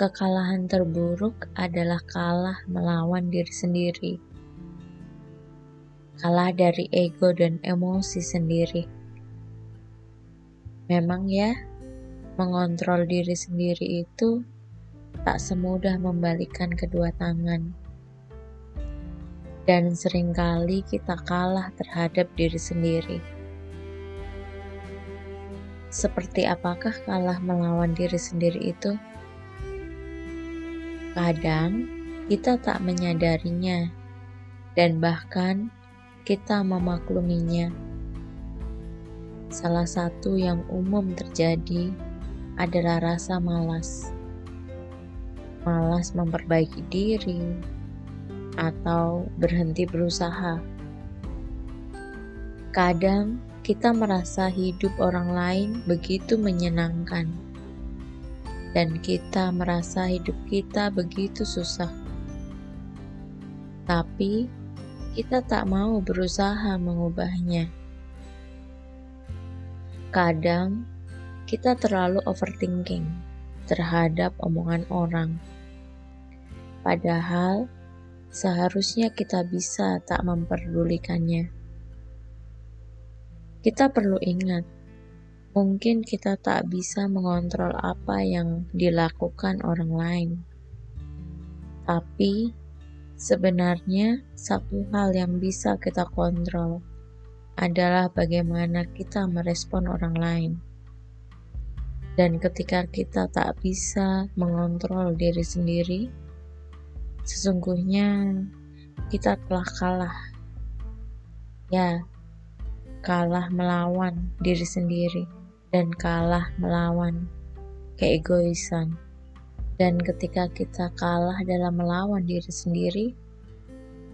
Kekalahan terburuk adalah kalah melawan diri sendiri. Kalah dari ego dan emosi sendiri. Memang ya, mengontrol diri sendiri itu tak semudah membalikan kedua tangan. Dan sering kali kita kalah terhadap diri sendiri. Seperti apakah kalah melawan diri sendiri itu? Kadang kita tak menyadarinya, dan bahkan kita memakluminya. Salah satu yang umum terjadi adalah rasa malas, malas memperbaiki diri, atau berhenti berusaha. Kadang kita merasa hidup orang lain begitu menyenangkan dan kita merasa hidup kita begitu susah. Tapi kita tak mau berusaha mengubahnya. Kadang kita terlalu overthinking terhadap omongan orang. Padahal seharusnya kita bisa tak memperdulikannya. Kita perlu ingat Mungkin kita tak bisa mengontrol apa yang dilakukan orang lain, tapi sebenarnya satu hal yang bisa kita kontrol adalah bagaimana kita merespon orang lain. Dan ketika kita tak bisa mengontrol diri sendiri, sesungguhnya kita telah kalah. Ya, kalah melawan diri sendiri dan kalah melawan keegoisan. Dan ketika kita kalah dalam melawan diri sendiri,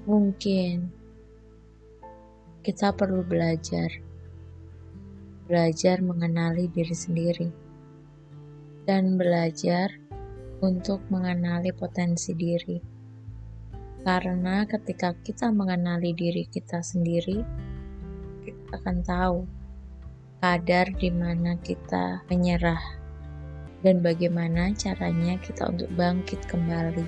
mungkin kita perlu belajar, belajar mengenali diri sendiri, dan belajar untuk mengenali potensi diri. Karena ketika kita mengenali diri kita sendiri, kita akan tahu kadar di mana kita menyerah dan bagaimana caranya kita untuk bangkit kembali.